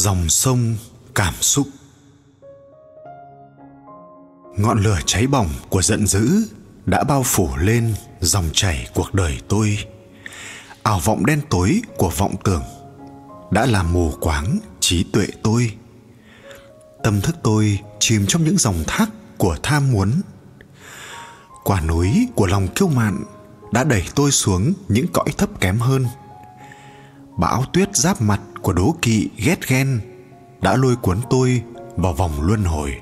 dòng sông cảm xúc. Ngọn lửa cháy bỏng của giận dữ đã bao phủ lên dòng chảy cuộc đời tôi. Ảo vọng đen tối của vọng tưởng đã làm mù quáng trí tuệ tôi. Tâm thức tôi chìm trong những dòng thác của tham muốn. Quả núi của lòng kiêu mạn đã đẩy tôi xuống những cõi thấp kém hơn bão tuyết giáp mặt của đố kỵ ghét ghen đã lôi cuốn tôi vào vòng luân hồi.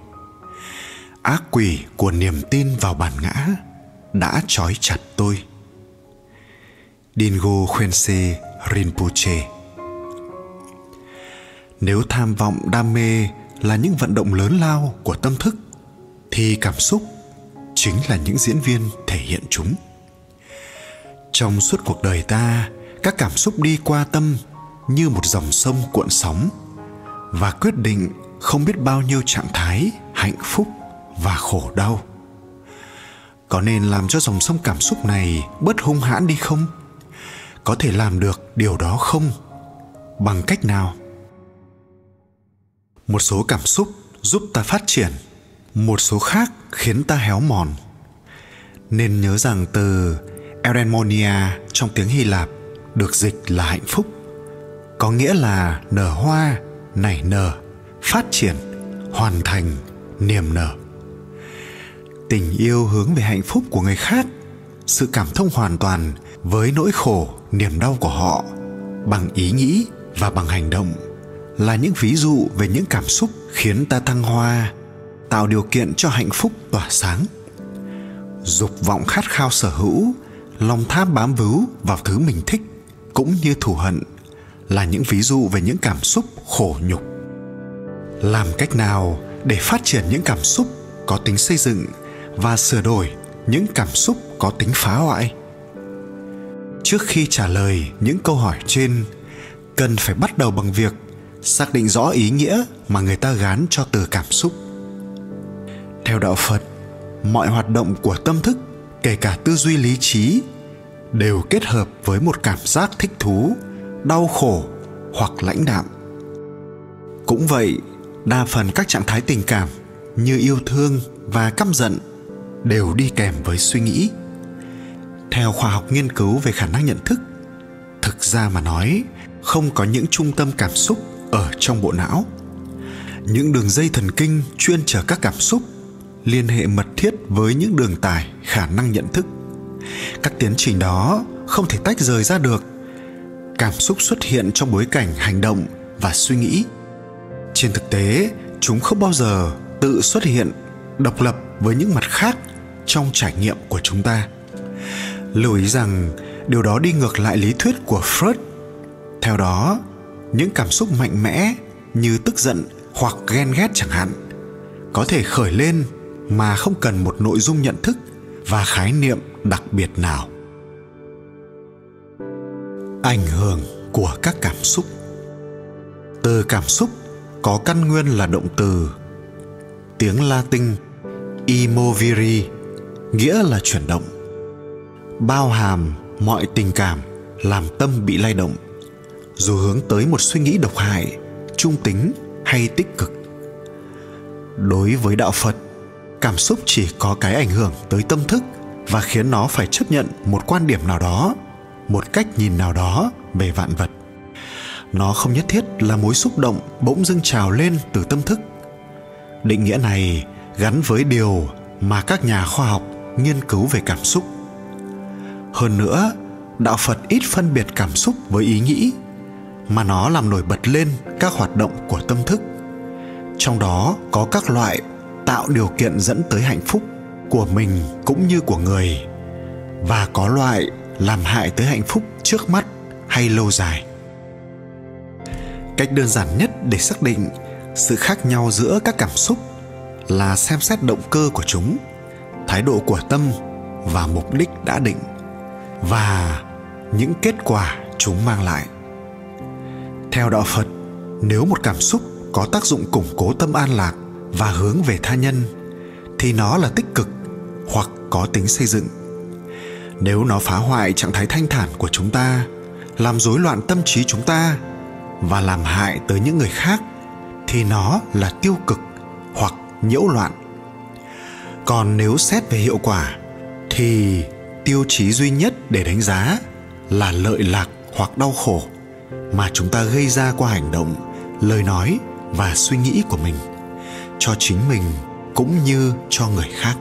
Ác quỷ của niềm tin vào bản ngã đã trói chặt tôi. Dingo Khwense Rinpoche. Nếu tham vọng đam mê là những vận động lớn lao của tâm thức, thì cảm xúc chính là những diễn viên thể hiện chúng. Trong suốt cuộc đời ta các cảm xúc đi qua tâm như một dòng sông cuộn sóng và quyết định không biết bao nhiêu trạng thái hạnh phúc và khổ đau. Có nên làm cho dòng sông cảm xúc này bớt hung hãn đi không? Có thể làm được điều đó không? Bằng cách nào? Một số cảm xúc giúp ta phát triển, một số khác khiến ta héo mòn. Nên nhớ rằng từ eudaimonia trong tiếng hy lạp được dịch là hạnh phúc. Có nghĩa là nở hoa, nảy nở, phát triển, hoàn thành, niềm nở. Tình yêu hướng về hạnh phúc của người khác, sự cảm thông hoàn toàn với nỗi khổ, niềm đau của họ bằng ý nghĩ và bằng hành động là những ví dụ về những cảm xúc khiến ta thăng hoa, tạo điều kiện cho hạnh phúc tỏa sáng. Dục vọng khát khao sở hữu, lòng tham bám víu vào thứ mình thích cũng như thù hận là những ví dụ về những cảm xúc khổ nhục. Làm cách nào để phát triển những cảm xúc có tính xây dựng và sửa đổi những cảm xúc có tính phá hoại? Trước khi trả lời những câu hỏi trên, cần phải bắt đầu bằng việc xác định rõ ý nghĩa mà người ta gán cho từ cảm xúc. Theo đạo phật, mọi hoạt động của tâm thức, kể cả tư duy lý trí đều kết hợp với một cảm giác thích thú, đau khổ hoặc lãnh đạm. Cũng vậy, đa phần các trạng thái tình cảm như yêu thương và căm giận đều đi kèm với suy nghĩ. Theo khoa học nghiên cứu về khả năng nhận thức, thực ra mà nói, không có những trung tâm cảm xúc ở trong bộ não. Những đường dây thần kinh chuyên chở các cảm xúc liên hệ mật thiết với những đường tải khả năng nhận thức các tiến trình đó không thể tách rời ra được. Cảm xúc xuất hiện trong bối cảnh hành động và suy nghĩ. Trên thực tế, chúng không bao giờ tự xuất hiện, độc lập với những mặt khác trong trải nghiệm của chúng ta. Lưu ý rằng, điều đó đi ngược lại lý thuyết của freud. Theo đó, những cảm xúc mạnh mẽ như tức giận hoặc ghen ghét chẳng hạn có thể khởi lên mà không cần một nội dung nhận thức và khái niệm đặc biệt nào? Ảnh hưởng của các cảm xúc. Từ cảm xúc có căn nguyên là động từ, tiếng latin imoviri nghĩa là chuyển động, bao hàm mọi tình cảm làm tâm bị lay động, dù hướng tới một suy nghĩ độc hại, trung tính hay tích cực. Đối với đạo phật cảm xúc chỉ có cái ảnh hưởng tới tâm thức và khiến nó phải chấp nhận một quan điểm nào đó, một cách nhìn nào đó về vạn vật. Nó không nhất thiết là mối xúc động bỗng dưng trào lên từ tâm thức. Định nghĩa này gắn với điều mà các nhà khoa học nghiên cứu về cảm xúc. Hơn nữa, đạo phật ít phân biệt cảm xúc với ý nghĩ, mà nó làm nổi bật lên các hoạt động của tâm thức. Trong đó có các loại tạo điều kiện dẫn tới hạnh phúc của mình cũng như của người. Và có loại làm hại tới hạnh phúc trước mắt hay lâu dài. Cách đơn giản nhất để xác định sự khác nhau giữa các cảm xúc là xem xét động cơ của chúng, thái độ của tâm và mục đích đã định và những kết quả chúng mang lại. Theo đạo phật, nếu một cảm xúc có tác dụng củng cố tâm an lạc và hướng về tha nhân, thì nó là tích cực hoặc có tính xây dựng. Nếu nó phá hoại trạng thái thanh thản của chúng ta, làm rối loạn tâm trí chúng ta và làm hại tới những người khác, thì nó là tiêu cực hoặc nhiễu loạn. Còn nếu xét về hiệu quả, thì tiêu chí duy nhất để đánh giá là lợi lạc hoặc đau khổ mà chúng ta gây ra qua hành động, lời nói và suy nghĩ của mình cho chính mình cũng như cho người khác.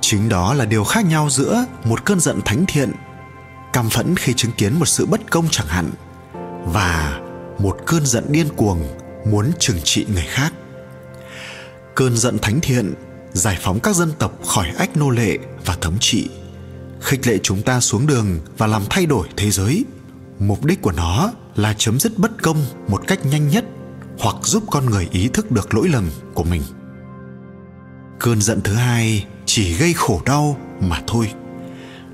Chính đó là điều khác nhau giữa một cơn giận thánh thiện, căm phẫn khi chứng kiến một sự bất công chẳng hạn, và một cơn giận điên cuồng muốn trừng trị người khác. Cơn giận thánh thiện giải phóng các dân tộc khỏi ách nô lệ và thống trị, khích lệ chúng ta xuống đường và làm thay đổi thế giới. Mục đích của nó là chấm dứt bất công một cách nhanh nhất hoặc giúp con người ý thức được lỗi lầm của mình. Cơn giận thứ hai chỉ gây khổ đau mà thôi.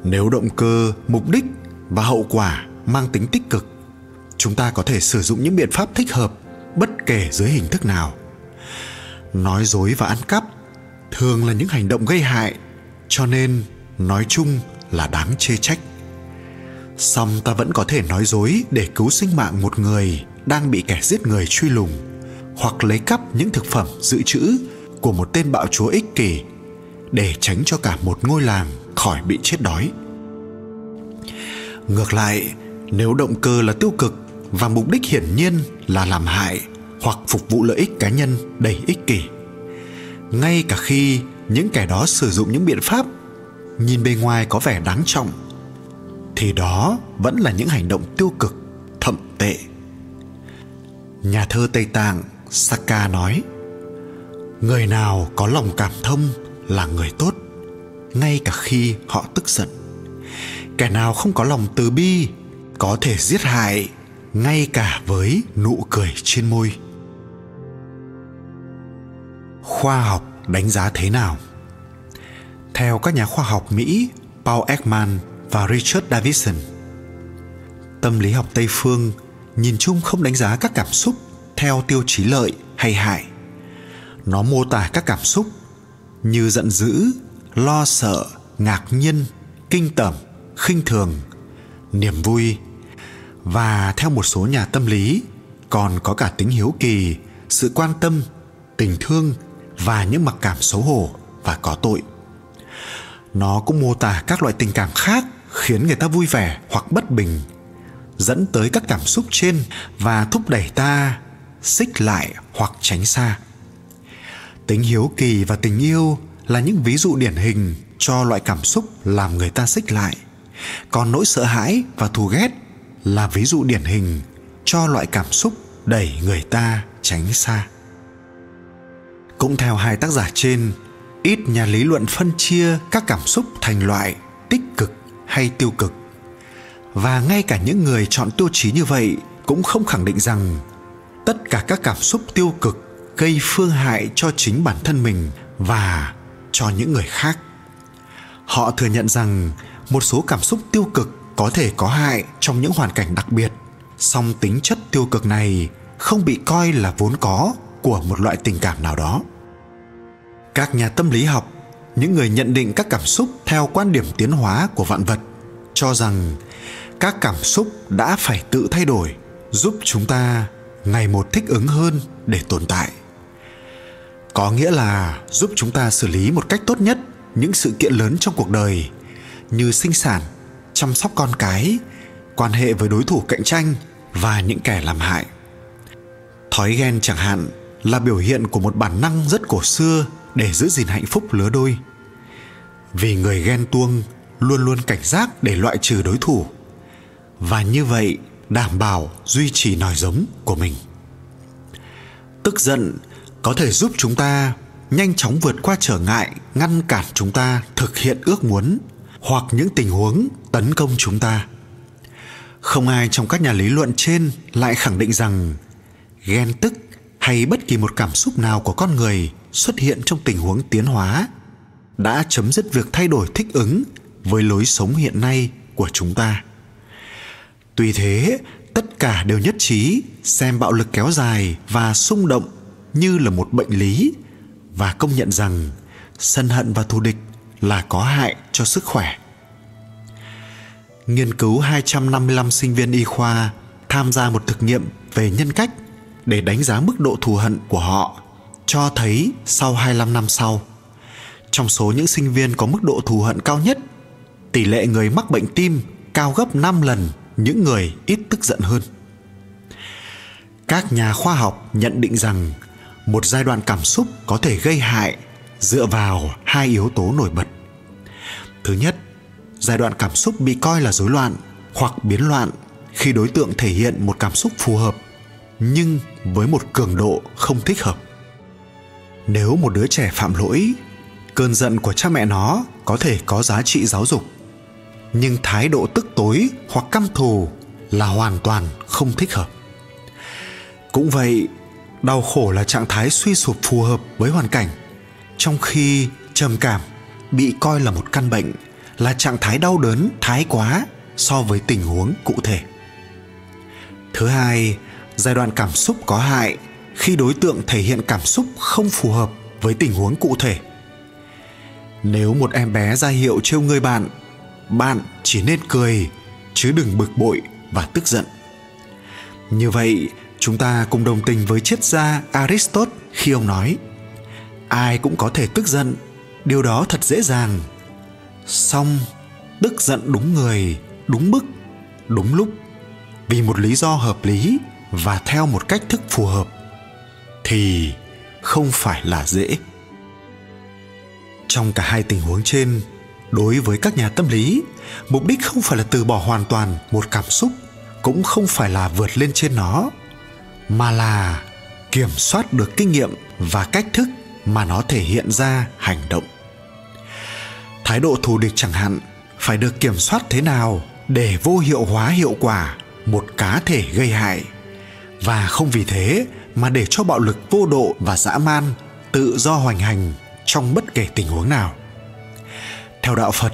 Nếu động cơ, mục đích và hậu quả mang tính tích cực, chúng ta có thể sử dụng những biện pháp thích hợp bất kể dưới hình thức nào. Nói dối và ăn cắp thường là những hành động gây hại, cho nên nói chung là đáng chê trách. Song ta vẫn có thể nói dối để cứu sinh mạng một người đang bị kẻ giết người truy lùng, hoặc lấy cắp những thực phẩm dự trữ của một tên bạo chúa ích kỷ để tránh cho cả một ngôi làng khỏi bị chết đói. Ngược lại, nếu động cơ là tiêu cực và mục đích hiển nhiên là làm hại hoặc phục vụ lợi ích cá nhân đầy ích kỷ, ngay cả khi những kẻ đó sử dụng những biện pháp nhìn bề ngoài có vẻ đáng trọng, thì đó vẫn là những hành động tiêu cực, thậm tệ nhà thơ tây tạng saka nói, người nào có lòng cảm thông là người tốt, ngay cả khi họ tức giận. Kẻ nào không có lòng từ bi có thể giết hại, ngay cả với nụ cười trên môi. Khoa học đánh giá thế nào? Theo các nhà khoa học mỹ, paul ekman và richard davidson tâm lý học tây phương nhìn chung không đánh giá các cảm xúc theo tiêu chí lợi hay hại. Nó mô tả các cảm xúc như giận dữ, lo sợ, ngạc nhiên, kinh tởm, khinh thường, niềm vui. Và theo một số nhà tâm lý, còn có cả tính hiếu kỳ, sự quan tâm, tình thương và những mặc cảm xấu hổ và có tội. Nó cũng mô tả các loại tình cảm khác khiến người ta vui vẻ hoặc bất bình dẫn tới các cảm xúc trên và thúc đẩy ta xích lại hoặc tránh xa. Tính hiếu kỳ và tình yêu là những ví dụ điển hình cho loại cảm xúc làm người ta xích lại. Còn nỗi sợ hãi và thù ghét là ví dụ điển hình cho loại cảm xúc đẩy người ta tránh xa. Cũng theo hai tác giả trên, ít nhà lý luận phân chia các cảm xúc thành loại tích cực hay tiêu cực và ngay cả những người chọn tiêu chí như vậy cũng không khẳng định rằng tất cả các cảm xúc tiêu cực gây phương hại cho chính bản thân mình và cho những người khác. Họ thừa nhận rằng một số cảm xúc tiêu cực có thể có hại trong những hoàn cảnh đặc biệt, song tính chất tiêu cực này không bị coi là vốn có của một loại tình cảm nào đó. Các nhà tâm lý học, những người nhận định các cảm xúc theo quan điểm tiến hóa của vạn vật, cho rằng các cảm xúc đã phải tự thay đổi, giúp chúng ta ngày một thích ứng hơn để tồn tại. Có nghĩa là giúp chúng ta xử lý một cách tốt nhất những sự kiện lớn trong cuộc đời, như sinh sản, chăm sóc con cái, quan hệ với đối thủ cạnh tranh và những kẻ làm hại. Thói ghen chẳng hạn là biểu hiện của một bản năng rất cổ xưa để giữ gìn hạnh phúc lứa đôi. Vì người ghen tuông luôn luôn cảnh giác để loại trừ đối thủ và như vậy, đảm bảo duy trì nòi giống của mình. Tức giận có thể giúp chúng ta nhanh chóng vượt qua trở ngại, ngăn cản chúng ta thực hiện ước muốn hoặc những tình huống tấn công chúng ta. Không ai trong các nhà lý luận trên lại khẳng định rằng ghen tức hay bất kỳ một cảm xúc nào của con người xuất hiện trong tình huống tiến hóa đã chấm dứt việc thay đổi thích ứng với lối sống hiện nay của chúng ta tuy thế tất cả đều nhất trí xem bạo lực kéo dài và xung động như là một bệnh lý và công nhận rằng sân hận và thù địch là có hại cho sức khỏe. Nghiên cứu 255 sinh viên y khoa tham gia một thực nghiệm về nhân cách để đánh giá mức độ thù hận của họ cho thấy sau 25 năm sau, trong số những sinh viên có mức độ thù hận cao nhất, tỷ lệ người mắc bệnh tim cao gấp 5 lần những người ít tức giận hơn. Các nhà khoa học nhận định rằng một giai đoạn cảm xúc có thể gây hại dựa vào hai yếu tố nổi bật. Thứ nhất, giai đoạn cảm xúc bị coi là rối loạn hoặc biến loạn khi đối tượng thể hiện một cảm xúc phù hợp nhưng với một cường độ không thích hợp nếu một đứa trẻ phạm lỗi cơn giận của cha mẹ nó có thể có giá trị giáo dục nhưng thái độ tức tối hoặc căm thù là hoàn toàn không thích hợp. Cũng vậy, đau khổ là trạng thái suy sụp phù hợp với hoàn cảnh, trong khi trầm cảm, bị coi là một căn bệnh, là trạng thái đau đớn, thái quá so với tình huống cụ thể. Thứ hai, giai đoạn cảm xúc có hại khi đối tượng thể hiện cảm xúc không phù hợp với tình huống cụ thể. Nếu một em bé ra hiệu trêu người bạn bạn chỉ nên cười, chứ đừng bực bội và tức giận. Như vậy, chúng ta cùng đồng tình với triết gia aristotle khi ông nói, ai cũng có thể tức giận, điều đó thật dễ dàng. Song, tức giận đúng người, đúng mức đúng lúc. Vì một lý do hợp lý và theo một cách thức phù hợp, thì không phải là dễ. Trong cả hai tình huống trên đối với các nhà tâm lý, mục đích không phải là từ bỏ hoàn toàn một cảm xúc, cũng không phải là vượt lên trên nó, mà là kiểm soát được kinh nghiệm và cách thức mà nó thể hiện ra hành động. Thái độ thù địch chẳng hạn, phải được kiểm soát thế nào để vô hiệu hóa hiệu quả một cá thể gây hại? Và không vì thế mà để cho bạo lực vô độ và dã man tự do hoành hành trong bất kể tình huống nào theo đạo phật,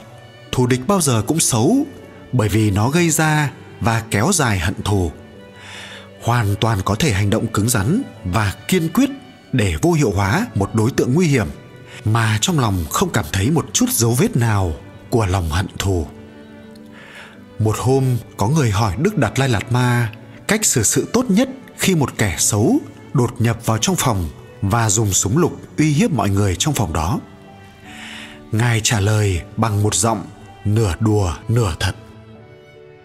thù địch bao giờ cũng xấu, bởi vì nó gây ra và kéo dài hận thù. Hoàn toàn có thể hành động cứng rắn và kiên quyết để vô hiệu hóa một đối tượng nguy hiểm, mà trong lòng không cảm thấy một chút dấu vết nào của lòng hận thù. Một hôm, có người hỏi đức đạt lai lạt ma cách xử sự tốt nhất khi một kẻ xấu đột nhập vào trong phòng và dùng súng lục uy hiếp mọi người trong phòng đó ngài trả lời bằng một giọng nửa đùa, nửa thật.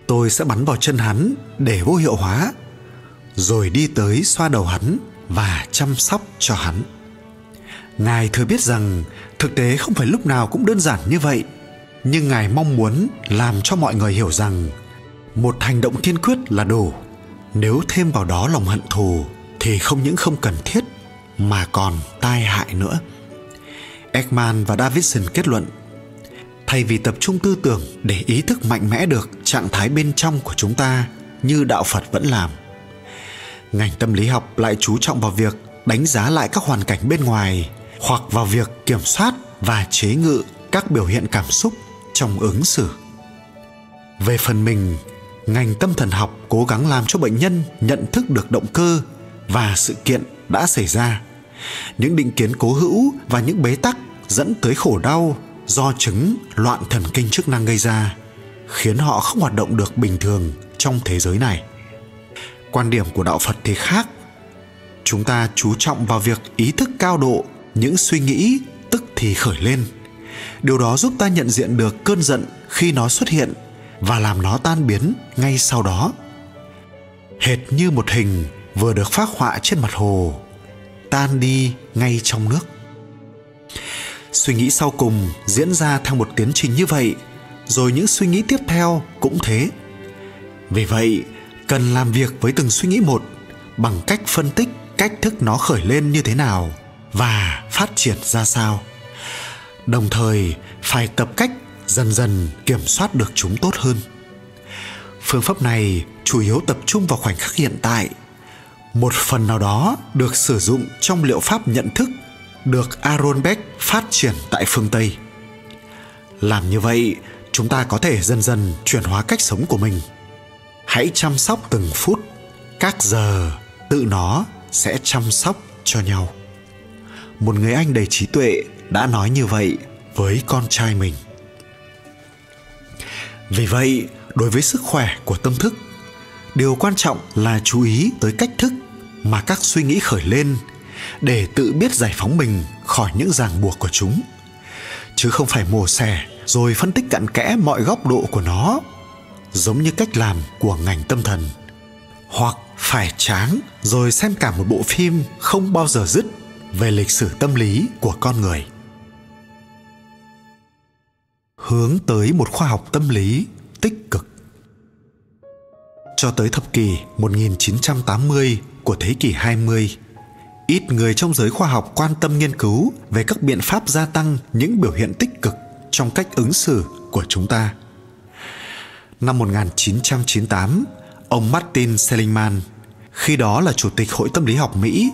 Tôi sẽ bắn vào chân hắn để vô hiệu hóa, rồi đi tới xoa đầu hắn và chăm sóc cho hắn. Ngài thừa biết rằng thực tế không phải lúc nào cũng đơn giản như vậy, nhưng ngài mong muốn làm cho mọi người hiểu rằng một hành động kiên quyết là đủ. Nếu thêm vào đó lòng hận thù thì không những không cần thiết mà còn tai hại nữa. Ekman và Davidson kết luận, thay vì tập trung tư tưởng để ý thức mạnh mẽ được trạng thái bên trong của chúng ta như đạo phật vẫn làm, ngành tâm lý học lại chú trọng vào việc đánh giá lại các hoàn cảnh bên ngoài hoặc vào việc kiểm soát và chế ngự các biểu hiện cảm xúc trong ứng xử. Về phần mình, ngành tâm thần học cố gắng làm cho bệnh nhân nhận thức được động cơ và sự kiện đã xảy ra những định kiến cố hữu và những bế tắc dẫn tới khổ đau do chứng loạn thần kinh chức năng gây ra, khiến họ không hoạt động được bình thường trong thế giới này. Quan điểm của đạo phật thì khác. Chúng ta chú trọng vào việc ý thức cao độ, những suy nghĩ tức thì khởi lên. Điều đó giúp ta nhận diện được cơn giận khi nó xuất hiện và làm nó tan biến ngay sau đó. Hệt như một hình vừa được phác họa trên mặt hồ tan đi ngay trong nước. Suy nghĩ sau cùng diễn ra theo một tiến trình như vậy, rồi những suy nghĩ tiếp theo cũng thế. Vì vậy, cần làm việc với từng suy nghĩ một bằng cách phân tích cách thức nó khởi lên như thế nào và phát triển ra sao. Đồng thời, phải tập cách dần dần kiểm soát được chúng tốt hơn. Phương pháp này chủ yếu tập trung vào khoảnh khắc hiện tại một phần nào đó được sử dụng trong liệu pháp nhận thức được Aaron Beck phát triển tại phương Tây. Làm như vậy, chúng ta có thể dần dần chuyển hóa cách sống của mình. Hãy chăm sóc từng phút, các giờ tự nó sẽ chăm sóc cho nhau. Một người anh đầy trí tuệ đã nói như vậy với con trai mình. Vì vậy, đối với sức khỏe của tâm thức, điều quan trọng là chú ý tới cách thức mà các suy nghĩ khởi lên để tự biết giải phóng mình khỏi những ràng buộc của chúng. Chứ không phải mổ xẻ rồi phân tích cặn kẽ mọi góc độ của nó, giống như cách làm của ngành tâm thần. Hoặc phải tráng rồi xem cả một bộ phim không bao giờ dứt về lịch sử tâm lý của con người. Hướng tới một khoa học tâm lý tích cực cho tới thập kỷ 1980 của thế kỷ 20, ít người trong giới khoa học quan tâm nghiên cứu về các biện pháp gia tăng những biểu hiện tích cực trong cách ứng xử của chúng ta. Năm 1998, ông Martin Seligman, khi đó là chủ tịch Hội Tâm lý học Mỹ,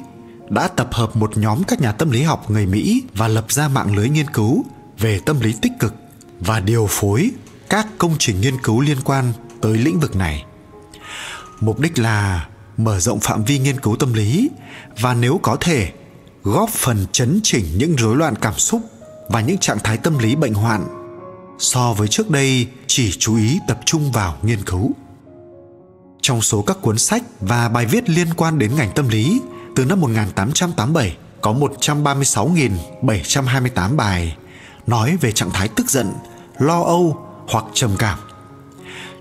đã tập hợp một nhóm các nhà tâm lý học người Mỹ và lập ra mạng lưới nghiên cứu về tâm lý tích cực và điều phối các công trình nghiên cứu liên quan tới lĩnh vực này. Mục đích là mở rộng phạm vi nghiên cứu tâm lý và nếu có thể góp phần chấn chỉnh những rối loạn cảm xúc và những trạng thái tâm lý bệnh hoạn so với trước đây chỉ chú ý tập trung vào nghiên cứu. Trong số các cuốn sách và bài viết liên quan đến ngành tâm lý từ năm 1887 có 136.728 bài nói về trạng thái tức giận, lo âu hoặc trầm cảm.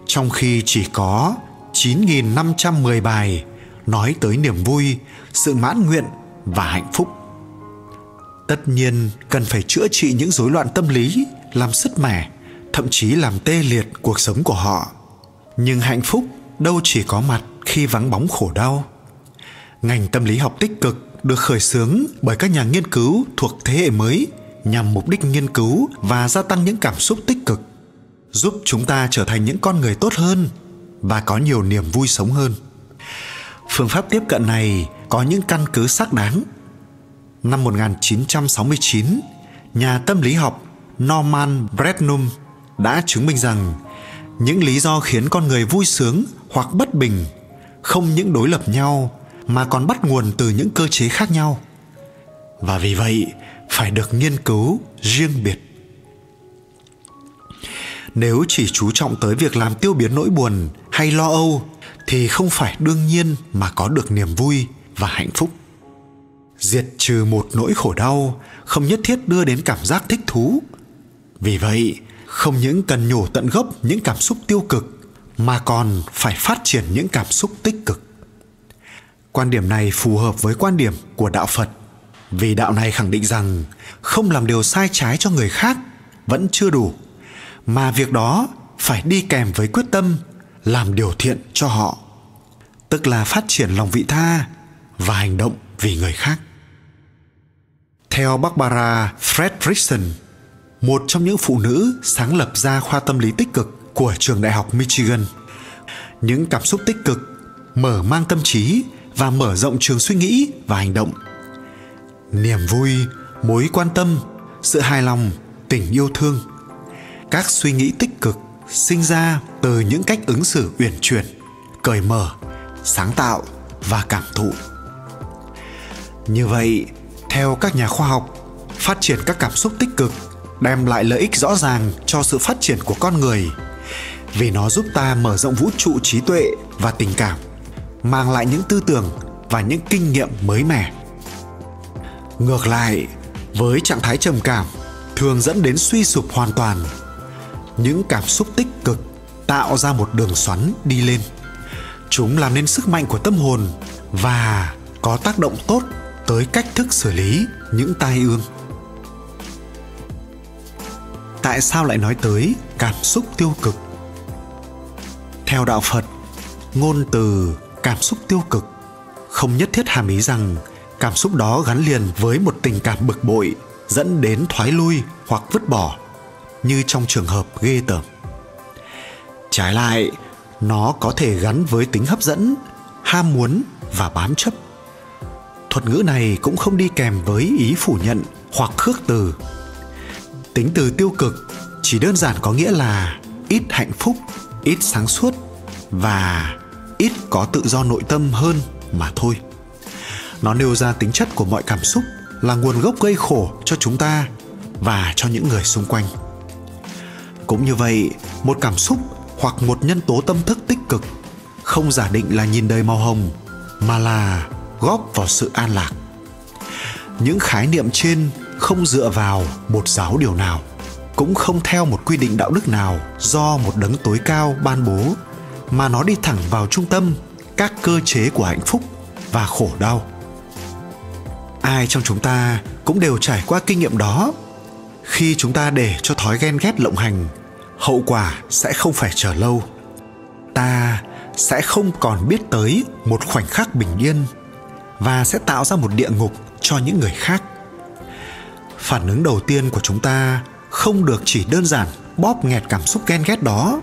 Trong khi chỉ có 9.510 bài nói tới niềm vui, sự mãn nguyện và hạnh phúc. Tất nhiên cần phải chữa trị những rối loạn tâm lý, làm sứt mẻ, thậm chí làm tê liệt cuộc sống của họ. Nhưng hạnh phúc đâu chỉ có mặt khi vắng bóng khổ đau. Ngành tâm lý học tích cực được khởi xướng bởi các nhà nghiên cứu thuộc thế hệ mới nhằm mục đích nghiên cứu và gia tăng những cảm xúc tích cực, giúp chúng ta trở thành những con người tốt hơn và có nhiều niềm vui sống hơn. Phương pháp tiếp cận này có những căn cứ xác đáng. Năm 1969, nhà tâm lý học Norman Bretnum đã chứng minh rằng những lý do khiến con người vui sướng hoặc bất bình không những đối lập nhau mà còn bắt nguồn từ những cơ chế khác nhau. Và vì vậy, phải được nghiên cứu riêng biệt. Nếu chỉ chú trọng tới việc làm tiêu biến nỗi buồn hay lo âu thì không phải đương nhiên mà có được niềm vui và hạnh phúc. Diệt trừ một nỗi khổ đau không nhất thiết đưa đến cảm giác thích thú. Vì vậy, không những cần nhổ tận gốc những cảm xúc tiêu cực mà còn phải phát triển những cảm xúc tích cực. Quan điểm này phù hợp với quan điểm của đạo phật, vì đạo này khẳng định rằng không làm điều sai trái cho người khác vẫn chưa đủ, mà việc đó phải đi kèm với quyết tâm làm điều thiện cho họ tức là phát triển lòng vị tha và hành động vì người khác theo Barbara Fredrickson, một trong những phụ nữ sáng lập ra khoa tâm lý tích cực của trường đại học Michigan, những cảm xúc tích cực mở mang tâm trí và mở rộng trường suy nghĩ và hành động. Niềm vui, mối quan tâm, sự hài lòng, tình yêu thương. Các suy nghĩ tích cực sinh ra từ những cách ứng xử uyển chuyển, cởi mở, sáng tạo và cảm thụ. Như vậy, theo các nhà khoa học, phát triển các cảm xúc tích cực đem lại lợi ích rõ ràng cho sự phát triển của con người vì nó giúp ta mở rộng vũ trụ trí tuệ và tình cảm, mang lại những tư tưởng và những kinh nghiệm mới mẻ. Ngược lại, với trạng thái trầm cảm thường dẫn đến suy sụp hoàn toàn những cảm xúc tích cực tạo ra một đường xoắn đi lên. Chúng làm nên sức mạnh của tâm hồn và có tác động tốt tới cách thức xử lý những tai ương. Tại sao lại nói tới cảm xúc tiêu cực? Theo đạo phật, ngôn từ cảm xúc tiêu cực không nhất thiết hàm ý rằng cảm xúc đó gắn liền với một tình cảm bực bội dẫn đến thoái lui hoặc vứt bỏ như trong trường hợp ghê tởm. Trái lại, nó có thể gắn với tính hấp dẫn, ham muốn và bám chấp. Thuật ngữ này cũng không đi kèm với ý phủ nhận hoặc khước từ. Tính từ tiêu cực chỉ đơn giản có nghĩa là ít hạnh phúc, ít sáng suốt và ít có tự do nội tâm hơn mà thôi. Nó nêu ra tính chất của mọi cảm xúc là nguồn gốc gây khổ cho chúng ta và cho những người xung quanh cũng như vậy, một cảm xúc hoặc một nhân tố tâm thức tích cực không giả định là nhìn đời màu hồng, mà là góp vào sự an lạc. Những khái niệm trên không dựa vào một giáo điều nào, cũng không theo một quy định đạo đức nào do một đấng tối cao ban bố, mà nó đi thẳng vào trung tâm, các cơ chế của hạnh phúc và khổ đau. Ai trong chúng ta cũng đều trải qua kinh nghiệm đó. Khi chúng ta để cho thói ghen ghét lộng hành hậu quả sẽ không phải chờ lâu. Ta sẽ không còn biết tới một khoảnh khắc bình yên và sẽ tạo ra một địa ngục cho những người khác. Phản ứng đầu tiên của chúng ta không được chỉ đơn giản bóp nghẹt cảm xúc ghen ghét đó,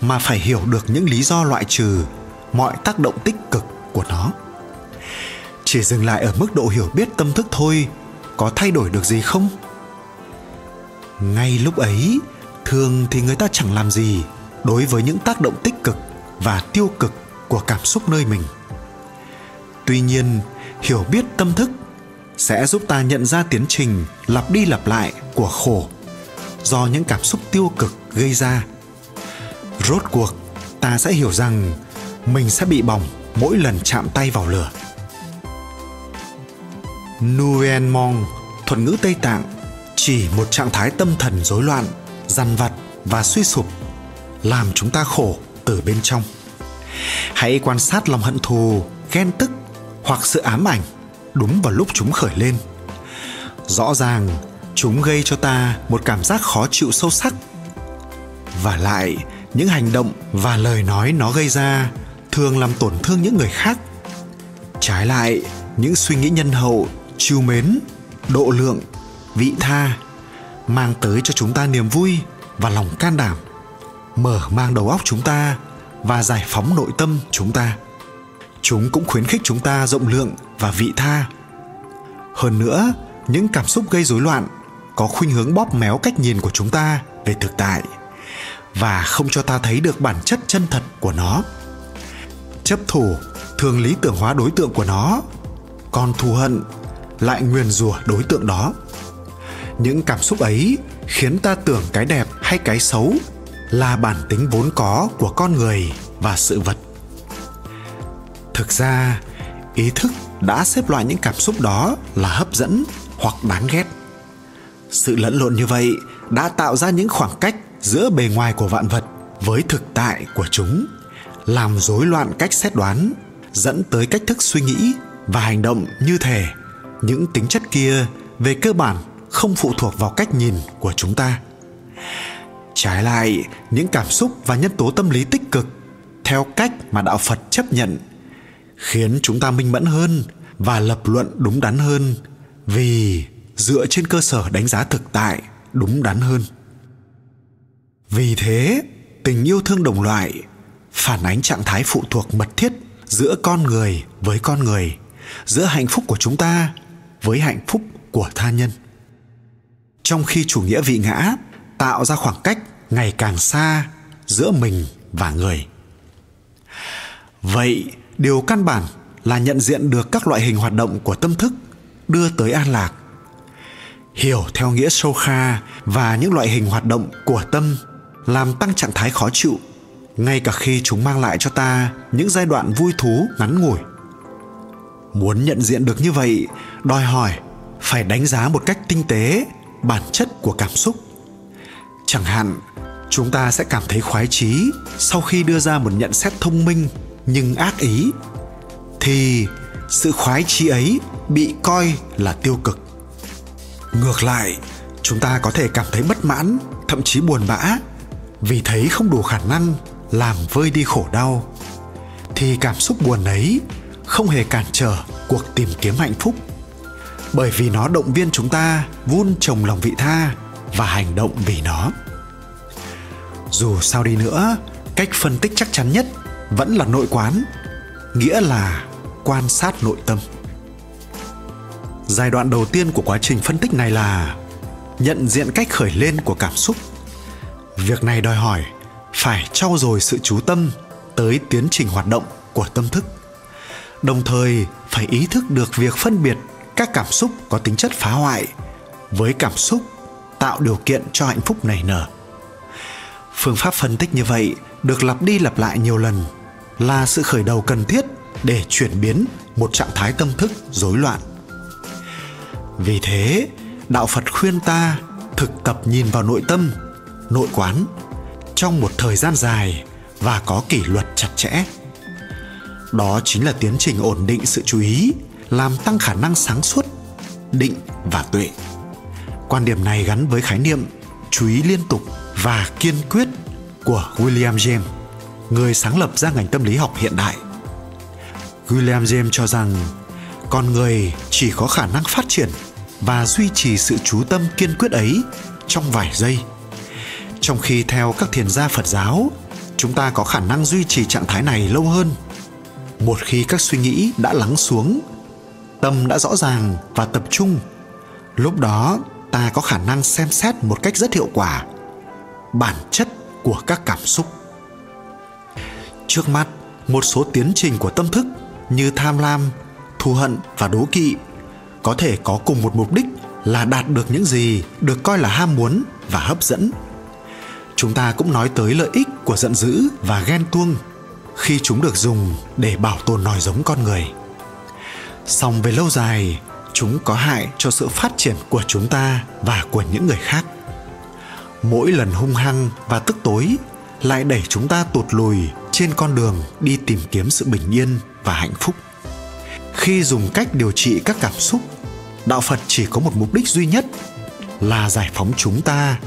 mà phải hiểu được những lý do loại trừ mọi tác động tích cực của nó. Chỉ dừng lại ở mức độ hiểu biết tâm thức thôi, có thay đổi được gì không? Ngay lúc ấy thường thì người ta chẳng làm gì đối với những tác động tích cực và tiêu cực của cảm xúc nơi mình. Tuy nhiên hiểu biết tâm thức sẽ giúp ta nhận ra tiến trình lặp đi lặp lại của khổ do những cảm xúc tiêu cực gây ra. Rốt cuộc ta sẽ hiểu rằng mình sẽ bị bỏng mỗi lần chạm tay vào lửa. Nguyen Mong, thuật ngữ Tây Tạng, chỉ một trạng thái tâm thần rối loạn, dằn vặt và suy sụp, làm chúng ta khổ từ bên trong. Hãy quan sát lòng hận thù, ghen tức hoặc sự ám ảnh đúng vào lúc chúng khởi lên. Rõ ràng, chúng gây cho ta một cảm giác khó chịu sâu sắc. Và lại, những hành động và lời nói nó gây ra thường làm tổn thương những người khác. Trái lại, những suy nghĩ nhân hậu chiều mến độ lượng vị tha mang tới cho chúng ta niềm vui và lòng can đảm. Mở mang đầu óc chúng ta và giải phóng nội tâm chúng ta. Chúng cũng khuyến khích chúng ta rộng lượng và vị tha. Hơn nữa, những cảm xúc gây rối loạn có khuynh hướng bóp méo cách nhìn của chúng ta về thực tại và không cho ta thấy được bản chất chân thật của nó. Chấp thủ thường lý tưởng hóa đối tượng của nó, còn thù hận lại nguyền rủa đối tượng đó những cảm xúc ấy khiến ta tưởng cái đẹp hay cái xấu là bản tính vốn có của con người và sự vật. Thực ra, ý thức đã xếp loại những cảm xúc đó là hấp dẫn hoặc đáng ghét. Sự lẫn lộn như vậy đã tạo ra những khoảng cách giữa bề ngoài của vạn vật với thực tại của chúng, làm rối loạn cách xét đoán, dẫn tới cách thức suy nghĩ và hành động như thể những tính chất kia về cơ bản không phụ thuộc vào cách nhìn của chúng ta. Trái lại, những cảm xúc và nhân tố tâm lý tích cực theo cách mà đạo phật chấp nhận khiến chúng ta minh mẫn hơn và lập luận đúng đắn hơn vì dựa trên cơ sở đánh giá thực tại đúng đắn hơn. Vì thế, tình yêu thương đồng loại, phản ánh trạng thái phụ thuộc mật thiết giữa con người với con người, giữa hạnh phúc của chúng ta với hạnh phúc của tha nhân trong khi chủ nghĩa vị ngã, tạo ra khoảng cách ngày càng xa giữa mình và người. Vậy điều căn bản là nhận diện được các loại hình hoạt động của tâm thức đưa tới an lạc. Hiểu theo nghĩa sâu kha và những loại hình hoạt động của tâm làm tăng trạng thái khó chịu, ngay cả khi chúng mang lại cho ta những giai đoạn vui thú ngắn ngủi. Muốn nhận diện được như vậy, đòi hỏi phải đánh giá một cách tinh tế bản chất của cảm xúc. Chẳng hạn, chúng ta sẽ cảm thấy khoái chí sau khi đưa ra một nhận xét thông minh nhưng ác ý. Thì sự khoái chí ấy bị coi là tiêu cực. Ngược lại, chúng ta có thể cảm thấy bất mãn, thậm chí buồn bã vì thấy không đủ khả năng làm vơi đi khổ đau. Thì cảm xúc buồn ấy không hề cản trở cuộc tìm kiếm hạnh phúc bởi vì nó động viên chúng ta, vun trồng lòng vị tha và hành động vì nó. Dù sao đi nữa, cách phân tích chắc chắn nhất vẫn là nội quán, nghĩa là quan sát nội tâm. Giai đoạn đầu tiên của quá trình phân tích này là nhận diện cách khởi lên của cảm xúc. Việc này đòi hỏi phải trau dồi sự chú tâm tới tiến trình hoạt động của tâm thức, đồng thời phải ý thức được việc phân biệt các cảm xúc có tính chất phá hoại, với cảm xúc tạo điều kiện cho hạnh phúc nảy nở. Phương pháp phân tích như vậy được lặp đi lặp lại nhiều lần là sự khởi đầu cần thiết để chuyển biến một trạng thái tâm thức rối loạn. Vì thế, đạo phật khuyên ta thực tập nhìn vào nội tâm, nội quán trong một thời gian dài và có kỷ luật chặt chẽ. Đó chính là tiến trình ổn định sự chú ý làm tăng khả năng sáng suốt, định và tuệ. Quan điểm này gắn với khái niệm chú ý liên tục và kiên quyết của william james, người sáng lập ra ngành tâm lý học hiện đại. William james cho rằng con người chỉ có khả năng phát triển và duy trì sự chú tâm kiên quyết ấy trong vài giây. Trong khi theo các thiền gia phật giáo, chúng ta có khả năng duy trì trạng thái này lâu hơn, một khi các suy nghĩ đã lắng xuống tâm đã rõ ràng và tập trung. Lúc đó, ta có khả năng xem xét một cách rất hiệu quả bản chất của các cảm xúc. Trước mắt, một số tiến trình của tâm thức như tham lam, thù hận và đố kỵ có thể có cùng một mục đích là đạt được những gì được coi là ham muốn và hấp dẫn. Chúng ta cũng nói tới lợi ích của giận dữ và ghen tuông khi chúng được dùng để bảo tồn nòi giống con người song về lâu dài, chúng có hại cho sự phát triển của chúng ta và của những người khác. Mỗi lần hung hăng và tức tối lại đẩy chúng ta tụt lùi trên con đường đi tìm kiếm sự bình yên và hạnh phúc. Khi dùng cách điều trị các cảm xúc, đạo phật chỉ có một mục đích duy nhất là giải phóng chúng ta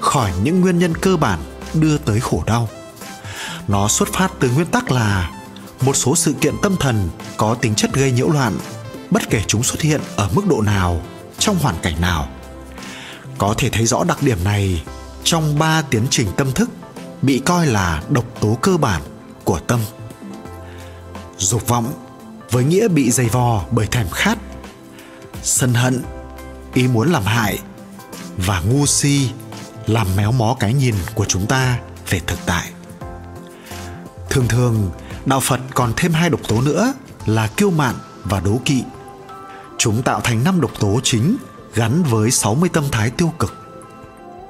khỏi những nguyên nhân cơ bản đưa tới khổ đau. Nó xuất phát từ nguyên tắc là một số sự kiện tâm thần có tính chất gây nhiễu loạn, bất kể chúng xuất hiện ở mức độ nào, trong hoàn cảnh nào. Có thể thấy rõ đặc điểm này trong ba tiến trình tâm thức bị coi là độc tố cơ bản của tâm. Dục vọng với nghĩa bị dày vò bởi thèm khát, sân hận, ý muốn làm hại và ngu si làm méo mó cái nhìn của chúng ta về thực tại. Thường thường đạo phật còn thêm hai độc tố nữa là kiêu mạn và đố kỵ chúng tạo thành năm độc tố chính gắn với 60 tâm thái tiêu cực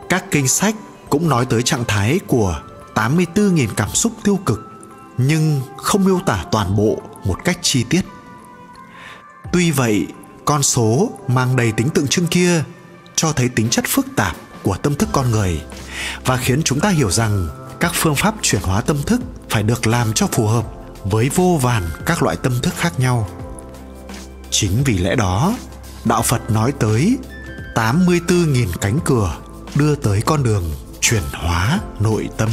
các kinh sách cũng nói tới trạng thái của 84.000 cảm xúc tiêu cực nhưng không miêu tả toàn bộ một cách chi tiết. Tuy vậy, con số mang đầy tính tượng trưng kia cho thấy tính chất phức tạp của tâm thức con người và khiến chúng ta hiểu rằng các phương pháp chuyển hóa tâm thức phải được làm cho phù hợp với vô vàn các loại tâm thức khác nhau. Chính vì lẽ đó, Đạo Phật nói tới 84.000 cánh cửa đưa tới con đường chuyển hóa nội tâm.